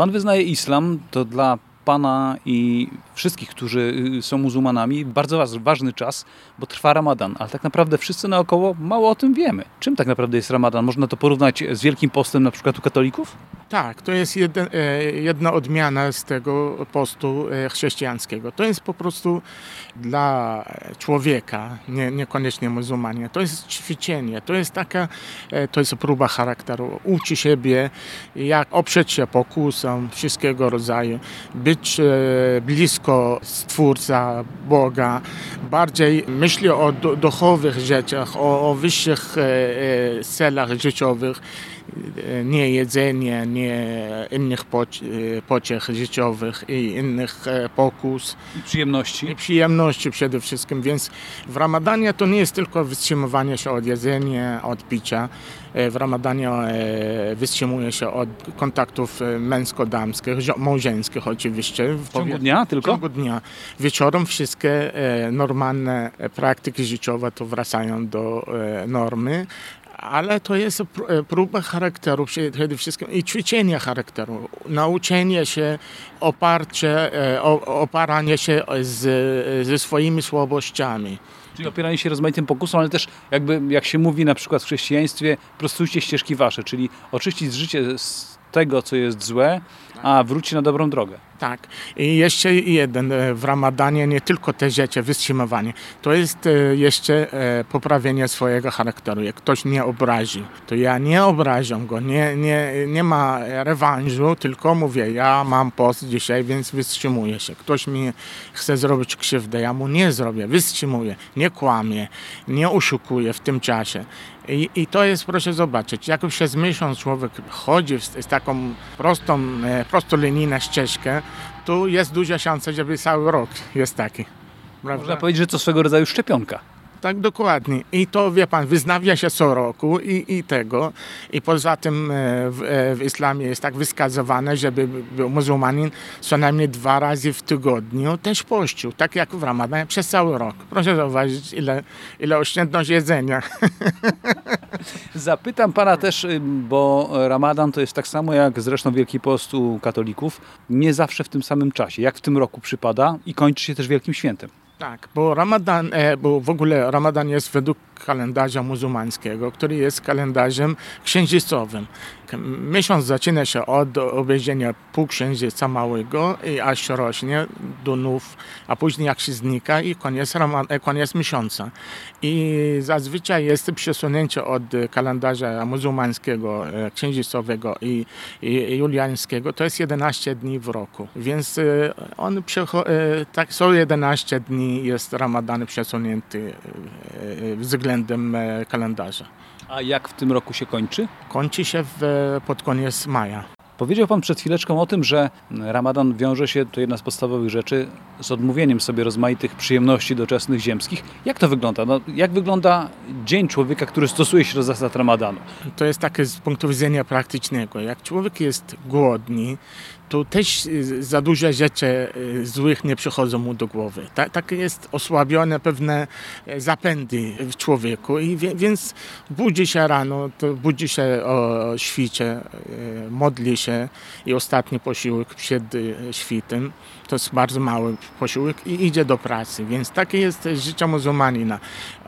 Pan wyznaje islam, to dla Pana i wszystkich, którzy y, są muzułmanami, bardzo ważny czas, bo trwa Ramadan, ale tak naprawdę wszyscy naokoło mało o tym wiemy. Czym tak naprawdę jest Ramadan? Można to porównać z Wielkim Postem na przykład u katolików? Tak, to jest jeden, e, jedna odmiana z tego postu e, chrześcijańskiego. To jest po prostu dla człowieka, nie, niekoniecznie muzułmanie. To jest ćwiczenie, to jest taka, e, to jest próba charakteru. Uczy siebie, jak oprzeć się pokusom wszystkiego rodzaju, być blisko Stwórca, Boga, bardziej myśli o duchowych rzeczach, o, o wyższych celach życiowych nie jedzenie, nie innych pociech życiowych i innych e, pokus. I przyjemności. I przyjemności przede wszystkim, więc w Ramadanie to nie jest tylko wstrzymywanie się od jedzenia, od picia. E, w Ramadanie e, wstrzymuje się od kontaktów męsko-damskich, małżeńskich oczywiście. W ciągu dnia tylko? W ciągu dnia. Wieczorem wszystkie normalne praktyki życiowe to wracają do normy, ale to jest e, próba charakteru przede wszystkim i ćwiczenie charakteru, nauczenie się, oparcie, e, oparanie się z, ze swoimi słabościami. Czyli opieranie się rozmaitym pokusom, ale też jakby jak się mówi na przykład w chrześcijaństwie, prostujcie ścieżki wasze, czyli oczyścić życie z tego, co jest złe, a wróci na dobrą drogę. Tak. I jeszcze jeden e, w Ramadanie, nie tylko te rzeczy, wstrzymywanie. To jest e, jeszcze e, poprawienie swojego charakteru. Jak ktoś mnie obraził, to ja nie obrażam go, nie, nie, nie ma rewanżu, tylko mówię, ja mam post dzisiaj, więc wstrzymuję się. Ktoś mi chce zrobić krzywdę, ja mu nie zrobię, wstrzymuję, nie kłamię, nie oszukuję w tym czasie. I, I, to jest, proszę zobaczyć, jak przez miesiąc człowiek chodzi z, z taką prostą, prostolinijną ścieżkę, tu jest duża szansa, żeby cały rok jest taki. Prawda? Można powiedzieć, że to swego rodzaju szczepionka. Tak, dokładnie. I to, wie pan, wyznawia się co roku i, i tego. I poza tym e, w, e, w islamie jest tak wyskazywane, żeby muzułmanin co najmniej dwa razy w tygodniu też pościł, tak jak w Ramadanie, przez cały rok. Proszę zauważyć, ile, ile oszczędność jedzenia. Zapytam pana też, y, bo Ramadan to jest tak samo jak zresztą Wielki Post u katolików, nie zawsze w tym samym czasie. Jak w tym roku przypada i kończy się też Wielkim Świętem. Tak, bo Ramadan, e, bo w ogóle Ramadan jest według kalendarza muzułmańskiego, który jest kalendarzem księżycowym. Miesiąc zaczyna się od obejrzenia półksiężyca małego i aż rośnie do nów, a później jak się znika i koniec, e, koniec miesiąca. I zazwyczaj jest przesunięcie od kalendarza muzułmańskiego, e, księżycowego i, i juliańskiego, to jest 11 dni w roku. Więc on tak są 11 dni jest Ramadan przesunięty względem e, kalendarza. A jak w tym roku się kończy? Kończy się w, pod koniec maja. Powiedział Pan przed chwileczką o tym, że Ramadan wiąże się, to jedna z podstawowych rzeczy, z odmówieniem sobie rozmaitych przyjemności doczesnych ziemskich. Jak to wygląda? No, jak wygląda dzień człowieka, który stosuje się do zasad Ramadanu? To jest takie z punktu widzenia praktycznego. Jak człowiek jest głodny, to też y, za duże rzeczy y, złych nie przychodzą mu do głowy. Tak, tak jest osłabione pewne e, zapędy w człowieku i więc budzi się rano, to budzi się o świcie, e, modli się i ostatni posiłek przed y, świtem to jest bardzo mały posiłek i idzie do pracy. Więc takie jest życie muzułmanina.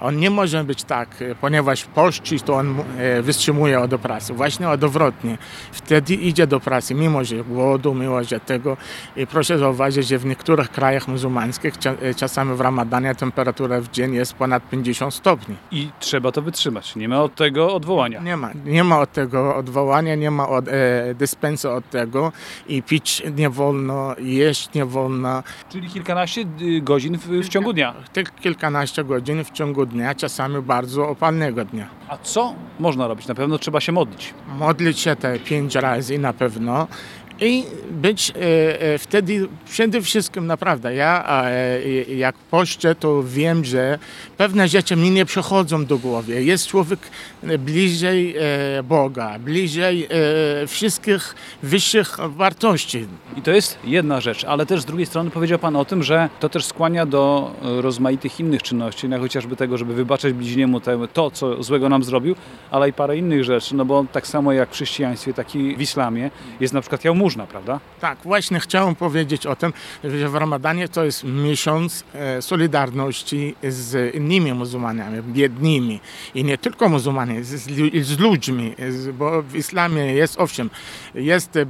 On nie może być tak, ponieważ pości, to on e, wstrzymuje od pracy. Właśnie odwrotnie. Wtedy idzie do pracy, mimo że głodu, mimo że tego. I proszę zauważyć, że w niektórych krajach muzułmańskich e, czasami w ramadanie temperatura w dzień jest ponad 50 stopni. I trzeba to wytrzymać. Nie ma od tego odwołania. Nie ma, nie ma od tego odwołania, nie ma od, e, od tego i pić nie wolno, jeść nie wolno wolna. Czyli kilkanaście y, godzin w, w ciągu dnia? Tych kilkanaście godzin w ciągu dnia, czasami bardzo opalnego dnia. A co można robić? Na pewno trzeba się modlić. Modlić się te pięć razy na pewno i być e, e, wtedy przede wszystkim naprawdę ja e, jak poszczę to wiem, że pewne rzeczy mi nie przychodzą do głowy. Jest człowiek bliżej Boga, bliżej wszystkich wyższych wartości. I to jest jedna rzecz, ale też z drugiej strony powiedział Pan o tym, że to też skłania do rozmaitych innych czynności, no chociażby tego, żeby wybaczać bliźniemu to, co złego nam zrobił, ale i parę innych rzeczy, no bo tak samo jak w chrześcijaństwie, tak i w islamie jest na przykład jałmużna różna, prawda? Tak, właśnie chciałem powiedzieć o tym, że w Ramadanie to jest miesiąc e, solidarności z innymi muzułmanami, biednymi. I nie tylko muzułmanie, z, z ludźmi, z, bo w islamie jest, owszem, jest, e, e,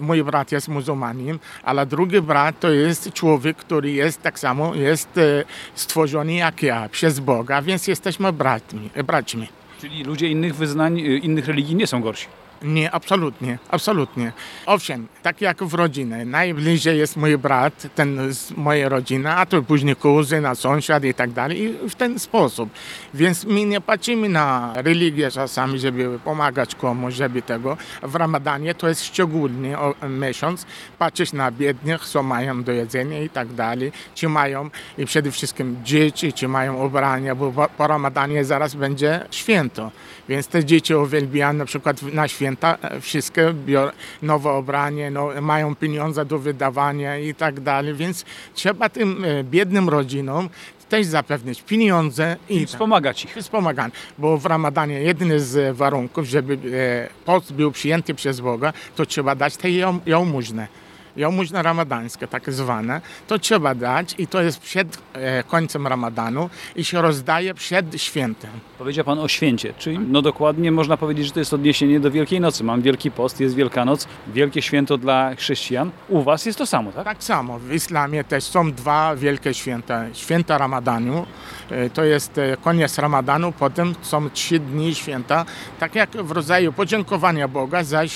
mój brat jest muzułmanin, ale drugi brat to jest człowiek, który jest tak samo, jest e, stworzony jak ja, przez Boga, więc jesteśmy braćmi. braćmi. Czyli ludzie innych wyznań, innych religii nie są gorsi. Nie, absolutnie, absolutnie. Owszem, tak jak w rodzinie. Najbliżej jest mój brat, ten z mojej rodziny, a to później kuzyn, a sąsiad i tak dalej. I w ten sposób. Więc my nie patrzymy na religię czasami, żeby pomagać komuś, żeby tego. W Ramadanie to jest szczególny miesiąc. Patrzysz na biednych, co mają do jedzenia i tak dalej. Czy mają i przede wszystkim dzieci, czy mają ubrania, bo po- Ramadanie zaraz będzie święto. Więc te dzieci uwielbiają na przykład na święta e, wszystkie biorą nowe ubranie, no, mają pieniądze do wydawania i tak dalej. Więc trzeba tym e, biednym rodzinom też zapewnić pieniądze i I wspomagać ich. wspomaganie. Bo w Ramadanie jeden z warunków, żeby e, post był przyjęty przez Boga, to trzeba dać jał- jałmużnę. Jałmużna ramadańska, tak zwane, to trzeba dać i to jest przed e, końcem Ramadanu i się rozdaje przed świętem. Powiedział Pan o święcie, czyli no dokładnie można powiedzieć, że to jest odniesienie do Wielkiej Nocy. Mam Wielki Post, jest Wielkanoc, wielkie święto dla chrześcijan. U Was jest to samo, tak? Tak samo w islamie też są dwa wielkie święta. Święta Ramadanu, e, to jest e, koniec Ramadanu, potem są trzy dni święta, tak jak w rodzaju podziękowania Boga za, e,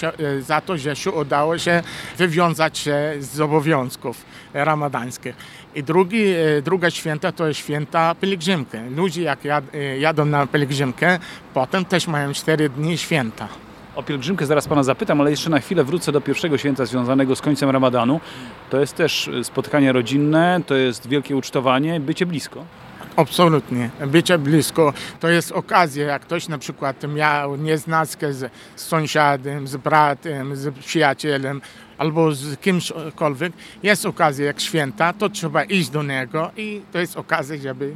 za to, że się udało się wywiązać się z obowiązków ramadańskich. I drugi, druga święta to jest święta pielgrzymki. Ludzie jak jad, jadą na pielgrzymkę, potem też mają cztery dni święta. O pielgrzymkę zaraz Pana zapytam, ale jeszcze na chwilę wrócę do pierwszego święta związanego z końcem Ramadanu. To jest też y, spotkanie rodzinne, to jest wielkie ucztowanie, bycie blisko. Absolutnie. Bycie blisko to jest okazja, jak ktoś na przykład miał nieznackę z, z sąsiadem, z bratem, z przyjacielem albo z kimśkolwiek, jest okazja jak święta, to trzeba iść do niego i to jest okazja, żeby e,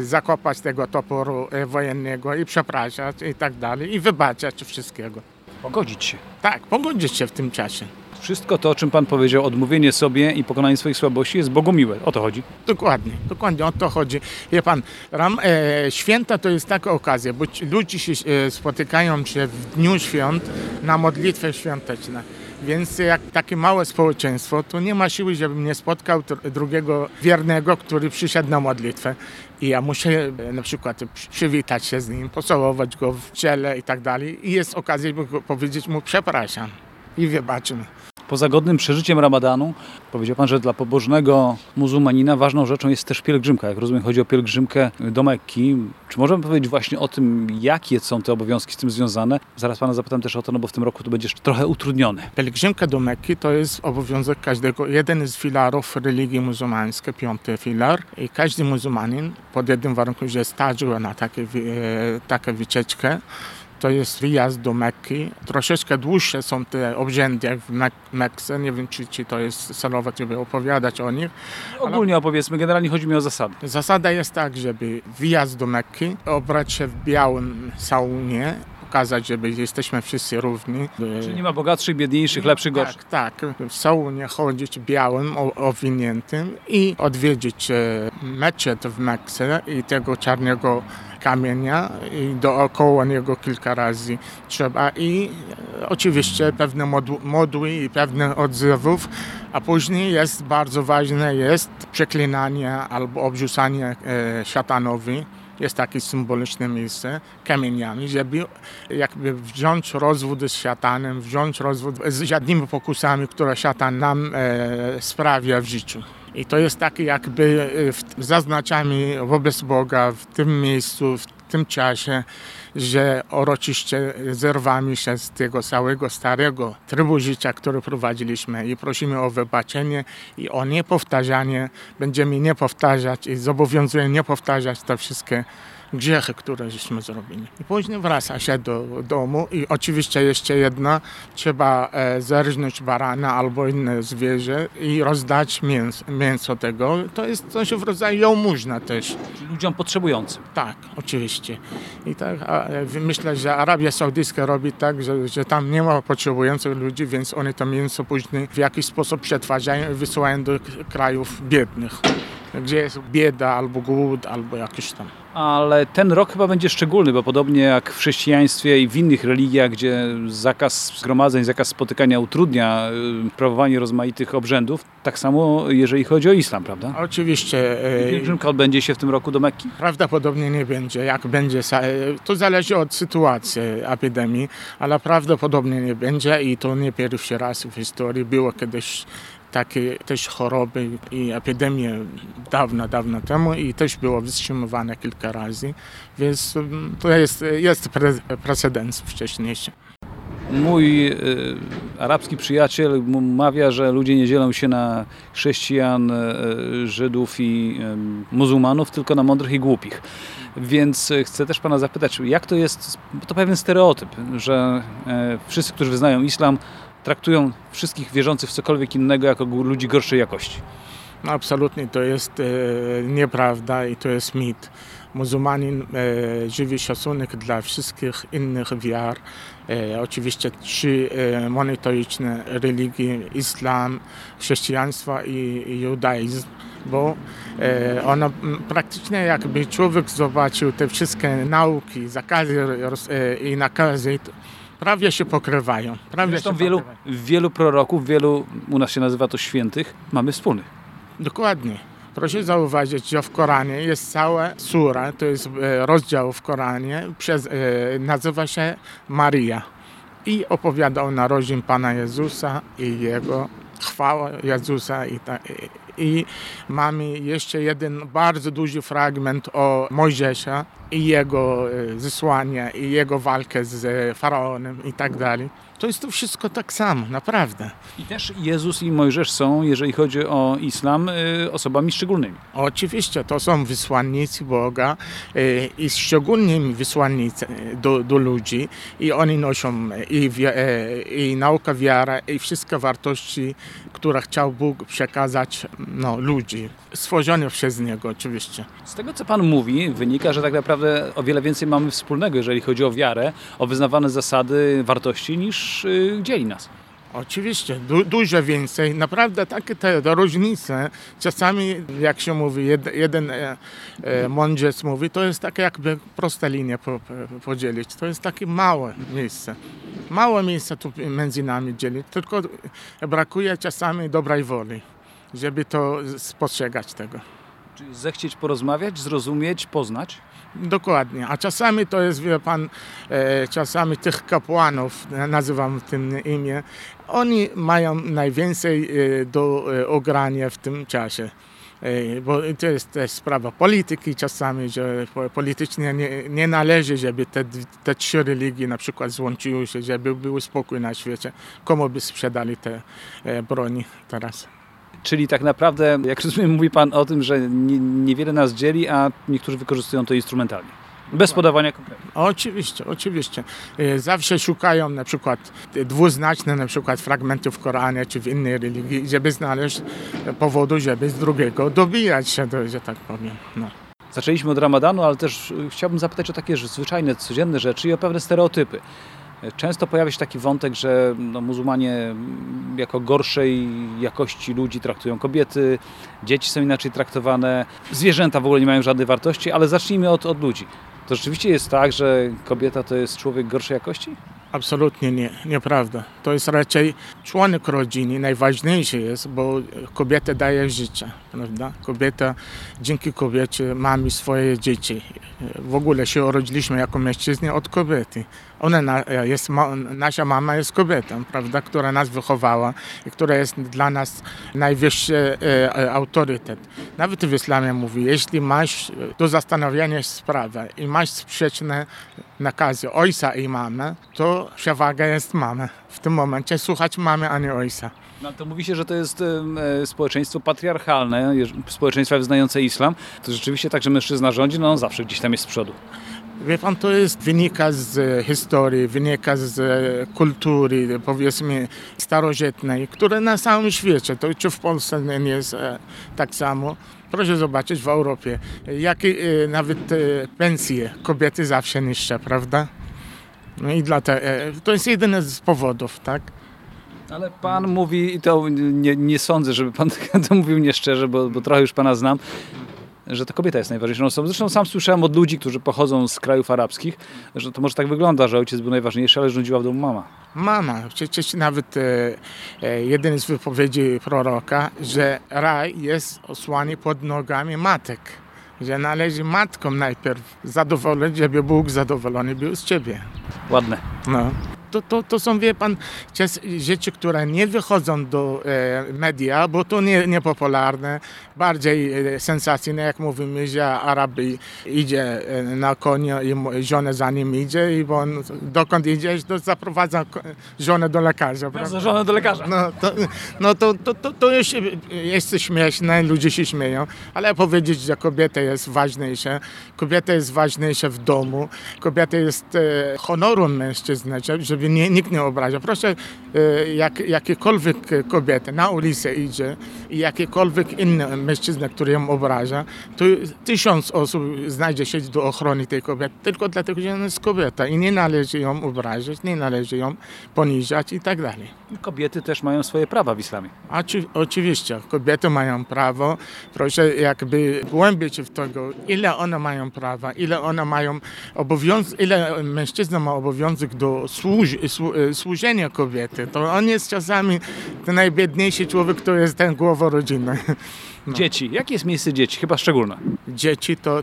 zakopać tego toporu e, wojennego i przepraszać i tak dalej i wybaczać wszystkiego. Pogodzić się. Tak, pogodzić się w tym czasie. Wszystko to, o czym Pan powiedział, odmówienie sobie i pokonanie swoich słabości jest Bogu miłe. O to chodzi. Dokładnie, dokładnie o to chodzi. Wie pan, ram, e, święta to jest taka okazja, bo ludzie się e, spotykają się w dniu świąt na modlitwę świąteczną. Więc jak takie małe społeczeństwo, to nie ma siły, żebym nie spotkał dr- drugiego wiernego, który przyszedł na modlitwę. I ja muszę e, na przykład przy- przywitać się z nim, pocałować go w ciele i tak dalej. I jest okazja, by powiedzieć mu przepraszam i wybaczmy. Poza godnym przeżyciem Ramadanu, powiedział Pan, że dla pobożnego muzułmanina ważną rzeczą jest też pielgrzymka. Jak rozumiem, chodzi o pielgrzymkę do Mekki. Czy możemy powiedzieć właśnie o tym, jakie są te obowiązki z tym związane? Zaraz Pana zapytam też o to, no bo w tym roku to będzie trochę utrudnione. Pielgrzymka do Mekki to jest obowiązek każdego, jeden z filarów religii muzułmańskiej, piąty filar. I każdy muzułmanin pod jednym warunkiem, że stażył na takie, e, takie wycieczkę, to jest wyjazd do Mekki. Troszeczkę dłuższe są te obrzędy jak w Mek- Mekce. Nie wiem, czy, czy to jest celowe, żeby opowiadać o nich. Ogólnie opowiedzmy, generalnie chodzi mi o zasady. Zasada jest tak, żeby wyjazd do Mekki, obrać się w białym saunie, pokazać, że jesteśmy wszyscy równi. Czyli nie ma bogatszych, biedniejszych, lepszych, gorszych. Tak, tak. W saunie chodzić białym, owiniętym i odwiedzić e, meczet w Mekce i tego czarnego kamienia i dookoła niego kilka razy trzeba i e, oczywiście pewne modł- modły i pewne odzewów, a później jest bardzo ważne jest przeklinanie albo obrzucanie e, szatanowi. Jest takie symboliczne miejsce kamieniami, żeby jakby wziąć rozwód z szatanem, wziąć rozwód z żadnymi pokusami, które szatan nam e, sprawia w życiu. I to jest takie jakby e, w, zaznaczamy wobec Boga w tym miejscu, w tym czasie, że uroczyście zerwamy się z tego całego starego trybu życia, który prowadziliśmy i prosimy o wybaczenie i o niepowtarzanie. Będziemy nie powtarzać i zobowiązujemy nie powtarzać te wszystkie grzechy, które żeśmy zrobili. I później wraca się do domu i oczywiście jeszcze jedna, trzeba e, zerżnąć barana albo inne zwierzę i rozdać mięso, mięso tego. To jest coś w rodzaju jałmużna też. Ludziom potrzebującym. Tak, oczywiście. I tak a, e, myślę, że Arabia Saudyjska robi tak, że, że tam nie ma potrzebujących ludzi, więc oni to mięso później w jakiś sposób przetwarzają i wysyłają do krajów biednych, gdzie jest bieda albo głód, albo jakiś tam. Ale ten rok chyba będzie szczególny, bo podobnie jak w chrześcijaństwie i w innych religiach, gdzie zakaz zgromadzeń, zakaz spotykania utrudnia y, sprawowanie rozmaitych obrzędów, tak samo jeżeli chodzi o islam, prawda? Oczywiście e, Pielgrzymka odbędzie się w tym roku do Mekki? Prawdopodobnie nie będzie. Jak będzie, to zależy od sytuacji epidemii, ale prawdopodobnie nie będzie i to nie pierwszy raz w historii. Było kiedyś takie też choroby i epidemie dawno, dawno temu i też było wstrzymywane kilka razy, więc mm, to jest, jest pre- precedens wcześniejszy. Mój y, arabski przyjaciel mawia, że ludzie nie dzielą się na chrześcijan, y, Żydów i y, muzułmanów, tylko na mądrych i głupich. Więc y, chcę też pana zapytać, jak to jest, to pewien stereotyp, że wszyscy, którzy wyznają islam, traktują wszystkich wierzących w cokolwiek innego jako ludzi gorszej jakości. Absolutnie to jest e, nieprawda i to jest mit. Muzułmanin e, żywi szacunek dla wszystkich innych wiar. E, oczywiście trzy e, religie, islam, chrześcijaństwo i, i judaizm, bo e, ona m, praktycznie jakby człowiek zobaczył te wszystkie nauki, zakazy e, i nakazy, prawie się pokrywają. Prawie Zresztą się wielu, pokrywają. wielu proroków, wielu, u nas się nazywa to świętych, mamy wspólnych. Dokładnie. Proszę zauważyć, że w Koranie jest cała sura, to jest e, rozdział w Koranie, przez, e, nazywa się Maria i opowiada o narodzin Pana Jezusa i Jego chwała Jezusa i, ta, i, mamy jeszcze jeden bardzo duży fragment o Mojżesza i jego e, zesłanie i jego walkę z e, Faraonem i tak dalej. To jest to wszystko tak samo, naprawdę. I też Jezus i Mojżesz są, jeżeli chodzi o islam, y, osobami szczególnymi. Oczywiście to są wysłannicy Boga e, i szczególnie wysłannicy e, do, do ludzi i oni noszą i, i nauka wiara i wszystkie wartości, które chciał Bóg przekazać no, ludzi, stworzone przez Niego oczywiście. Z tego, co Pan mówi, wynika, że tak naprawdę o wiele więcej mamy wspólnego, jeżeli chodzi o wiarę, o wyznawane zasady, wartości, niż y, dzieli nas. Oczywiście, du, dużo więcej. Naprawdę takie te różnice, czasami jak się mówi, jed, jeden e, e, mądrzec mówi, to jest takie jakby prosta linia po, po, podzielić. To jest takie małe miejsce. Małe miejsce tu między nami dzielić, tylko brakuje czasami dobrej woli, żeby to spostrzegać tego. Czyli zechcieć porozmawiać, zrozumieć, poznać. Dokładnie, a czasami to jest, wie pan, e, czasami tych kapłanów, nazywam tym imię, oni mają najwięcej e, do e, ogrania w tym czasie. Bo to jest też sprawa polityki czasami, że po- politycznie nie, nie należy, żeby te, te trzy religie na przykład złączyły się, żeby był spokój na świecie. Komu by sprzedali te broni teraz? Czyli tak naprawdę, jak rozumiem, mówi Pan o tym, że nie, niewiele nas dzieli, a niektórzy wykorzystują to instrumentalnie. Bez podawania konkretów. Oczywiście, oczywiście. E, Zawsze szukają na przykład dwuznaczne na przykład fragmenty w Koranie czy w innej religii, żeby znaleźć powodu, żeby z drugiego dobijać się, to, że tak powiem. No. Zaczęliśmy od ramadanu, ale też y, chciałbym zapytać o takie zwyczajne, codzienne rzeczy i o pewne stereotypy. Często pojawia się taki wątek, że no, muzułmanie jako gorszej jakości ludzi traktują kobiety, dzieci są inaczej traktowane, zwierzęta w ogóle nie mają żadnej wartości, ale zacznijmy od, od ludzi. To rzeczywiście jest tak, że kobieta to jest człowiek gorszej jakości? Absolutnie nie, nieprawda. To jest raczej członek rodziny, najważniejszy jest, bo kobieta daje życie, prawda? Kobieta, dzięki kobiecie mamy swoje dzieci. W ogóle się urodziliśmy jako mężczyźni od kobiety. Ona na, jest, nasza mama jest kobietą, prawda, która nas wychowała i która jest dla nas najwyższy e, e, autorytet. Nawet w islamie mówi, jeśli masz do zastanowienia sprawę i masz sprzeczne nakazy ojca i mamy, to przewaga jest mamy. W tym momencie słuchać mamy, a nie ojca. No, to mówi się, że to jest e, społeczeństwo patriarchalne, społeczeństwa wyznające islam. To rzeczywiście tak, że mężczyzna rządzi, no on zawsze gdzieś tam jest z przodu. Wie pan, to jest wynika z e, historii, wynika z e, kultury, powiedzmy, starożytnej, które na całym świecie, to czy w Polsce nie jest e, tak samo. Proszę zobaczyć w Europie, jakie nawet pensje kobiety zawsze niższe, prawda? No i dlatego, to jest jedyny z powodów, tak? Ale pan mówi, i to nie, nie sądzę, żeby pan to mówił nieszczerze, bo, bo trochę już pana znam, że to kobieta jest najważniejszą osobą. Zresztą sam słyszałem od ludzi, którzy pochodzą z krajów arabskich, że to może tak wygląda, że ojciec był najważniejszy, ale rządziła w domu mama. Mama, przecież nawet e, e, jeden z wypowiedzi proroka, że raj jest osłany pod nogami matek. Że należy matkom najpierw zadowolić, żeby Bóg zadowolony był z ciebie. Ładne. No. To, to, to są, wie pan, rzeczy, które nie wychodzą do e, media, bo to nie, niepopularne, bardziej e, sensacyjne, jak mówimy, że Arab idzie e, na konia i żona za nim idzie i on dokąd idzie, to zaprowadza żonę do lekarza. prawda? Zażone do lekarza. No, to, no to, to, to, to już jest śmieszne, ludzie się śmieją, ale powiedzieć, że kobieta jest ważniejsza, kobieta jest ważniejsza w domu, kobieta jest e, honorem mężczyzny, żeby- żeby nie, nikt nie obrażał. Proszę, e, jak, jakiekolwiek kobieta na ulicę idzie i jakiekolwiek inny mężczyzna, który ją obraża, to tysiąc osób znajdzie się do ochrony tej kobiety, tylko dlatego, że ona jest kobieta i nie należy ją obrażać, nie należy ją poniżać i tak dalej. Kobiety też mają swoje prawa w islamie. Oczy, oczywiście, kobiety mają prawo. Proszę jakby głębiej w tego, ile one mają prawa, ile one mają obowiązek, ile mężczyzna ma obowiązek do służ, słu, służenia kobiety. To on jest czasami ten najbiedniejszy człowiek, to jest ten głowa rodziny. Dzieci. Jakie jest miejsce dzieci? Chyba szczególne. Dzieci to,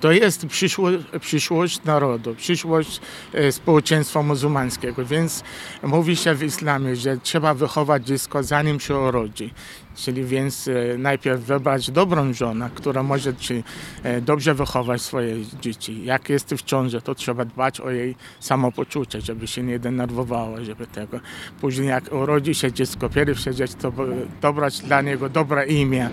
to jest przyszłość, przyszłość narodu, przyszłość e, społeczeństwa muzułmańskiego, więc mówi się w islamie, że trzeba wychować dziecko zanim się urodzi. Czyli więc e, najpierw wybrać dobrą żonę, która może ci e, dobrze wychować swoje dzieci. Jak jest w ciąży, to trzeba dbać o jej samopoczucie, żeby się nie denerwowało, żeby tego. Później jak urodzi się dziecko, pierwsze dziecko, to by- dobrać dla niego dobre imię,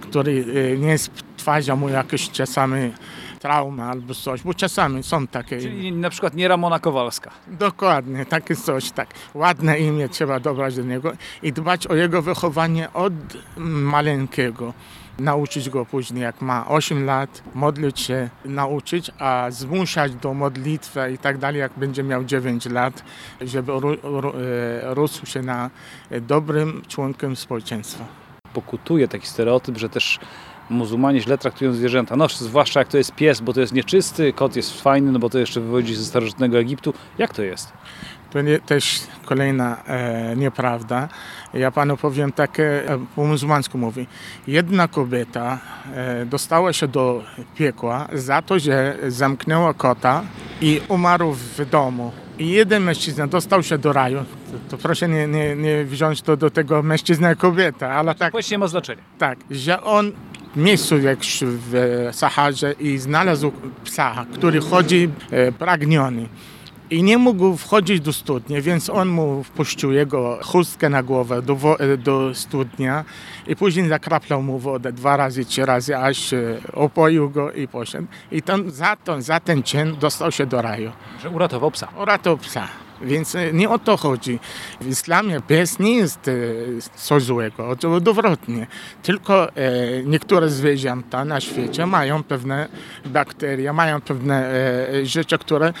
który e, nie stwarza mu jakieś czasami traumy albo coś, bo czasami są takie imię. Czyli na przykład nie Ramona Kowalska. Dokładnie, takie coś, tak. Ładne imię trzeba dobrać do niego i dbać o jego wychowanie od maleńkiego. Nauczyć go później, jak ma 8 lat, modlić się, nauczyć, a zmuszać do modlitwy i tak dalej, jak będzie miał 9 lat, żeby e, rósł się na dobrym członkiem społeczeństwa. Pokutuje taki stereotyp, że też muzułmanie źle traktują zwierzęta. No, zwłaszcza jak to jest pies, bo to jest nieczysty, kot jest fajny, no bo to jeszcze wywodzi ze starożytnego Egiptu. Jak to jest? To nie, też kolejna e, nieprawda. Ja panu powiem takie, e, po muzułmańsku mówi. Jedna kobieta e, dostała się do piekła za to, że zamknęła kota i umarł w domu. I jeden mężczyzna dostał się do raju. To, to proszę nie, nie, nie wziąć to do tego mężczyzna kobieta, ale tak, Płeć nie ma znaczenia. tak, że on miejscu jak w Saharze i znalazł psa, który chodzi e, pragniony. I nie mógł wchodzić do studni, więc on mu wpuścił jego chustkę na głowę do, e, do studnia i później zakraplał mu wodę dwa razy, trzy razy, aż e, opoił go i poszedł. I ten, za, to, za ten czyn dostał się do raju. Że uratował psa. Uratował psa. Więc e, nie o to chodzi. W islamie pies nie jest e, coś złego, odwrotnie. Tylko e, niektóre zwierzęta na świecie mają pewne bakterie, mają pewne rzeczy, które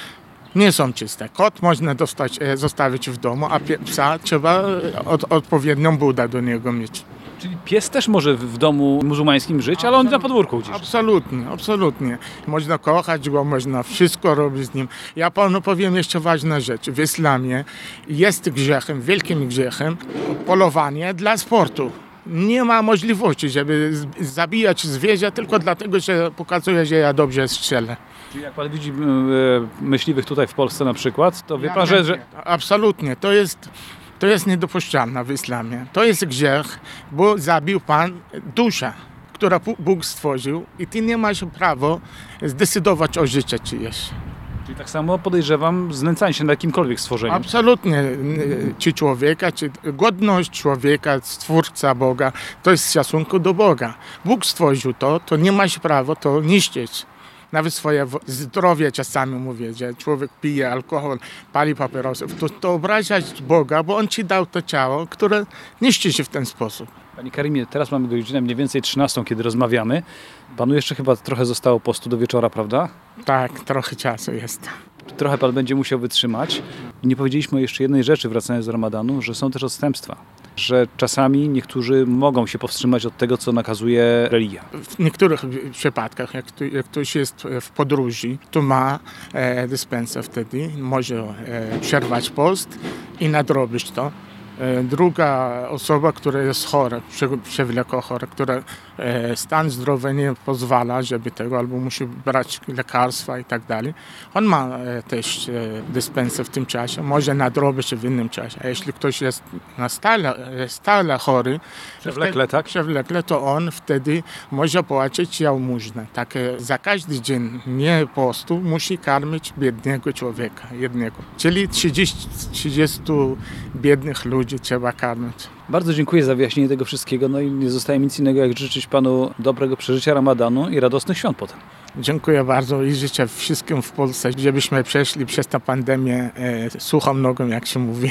nie są czyste. Kot można dostać, zostawić w domu, a psa trzeba od, odpowiednią budę do niego mieć. Czyli pies też może w domu muzułmańskim żyć, ale on na podwórku gdzieś. Absolutnie, absolutnie. Można kochać go, można wszystko robić z nim. Ja panu powiem jeszcze ważna rzecz. W islamie jest grzechem, wielkim grzechem polowanie dla sportu. Nie ma możliwości, żeby zabijać zwierzę tylko dlatego, że pokazuje, że ja dobrze strzelę. Czyli jak pan widzi e, myśliwych tutaj w Polsce na przykład, to wie pan, że, że Absolutnie. To jest, to jest niedopuszczalne w islamie. To jest grzech, bo zabił pan duszę, którą Bóg stworzył i ty nie masz prawa zdecydować o życiu czyjeś. czyli Tak samo podejrzewam znęcanie się nad jakimkolwiek stworzeniem. Absolutnie. Czy człowieka, czy godność człowieka, stwórca Boga, to jest szacunku do Boga. Bóg stworzył to, to nie masz prawa to niszczyć. Nawet swoje zdrowie czasami mówię, że człowiek pije alkohol, pali papierosy. To, to obrażać Boga, bo On ci dał to ciało, które niszczy się w ten sposób. Panie Karimie, teraz mamy godzinę mniej więcej 13, kiedy rozmawiamy. Panu jeszcze chyba trochę zostało postu do wieczora, prawda? Tak, trochę czasu jest. Trochę pan będzie musiał wytrzymać. Nie powiedzieliśmy jeszcze jednej rzeczy, wracając do ramadanu, że są też odstępstwa. Że czasami niektórzy mogą się powstrzymać od tego, co nakazuje religia. W niektórych przypadkach, jak, tu, jak ktoś jest w podróży, to ma e, dyspensę wtedy, może e, przerwać post i nadrobić to. E, druga osoba, która jest chora, prze- przewlekle chora, która e, stan zdrowia nie pozwala, żeby tego, albo musi brać lekarstwa i tak dalej, on ma e, też dyspensę w tym czasie, może nadrobić w innym czasie. A jeśli ktoś jest na stale, stale chory, Przewlekle, tak? przewlekle, to on wtedy może płacić jałmużnę. Tak, za każdy dzień nie postu musi karmić biednego człowieka, jednego. Czyli 30, 30 biednych ludzi trzeba karmić. Bardzo dziękuję za wyjaśnienie tego wszystkiego. No i nie zostaje mi nic innego, jak życzyć panu dobrego przeżycia ramadanu i radosnych świąt potem. Dziękuję bardzo i życzę wszystkim w Polsce, żebyśmy przeszli przez tę pandemię e, suchą nogą, jak się mówi.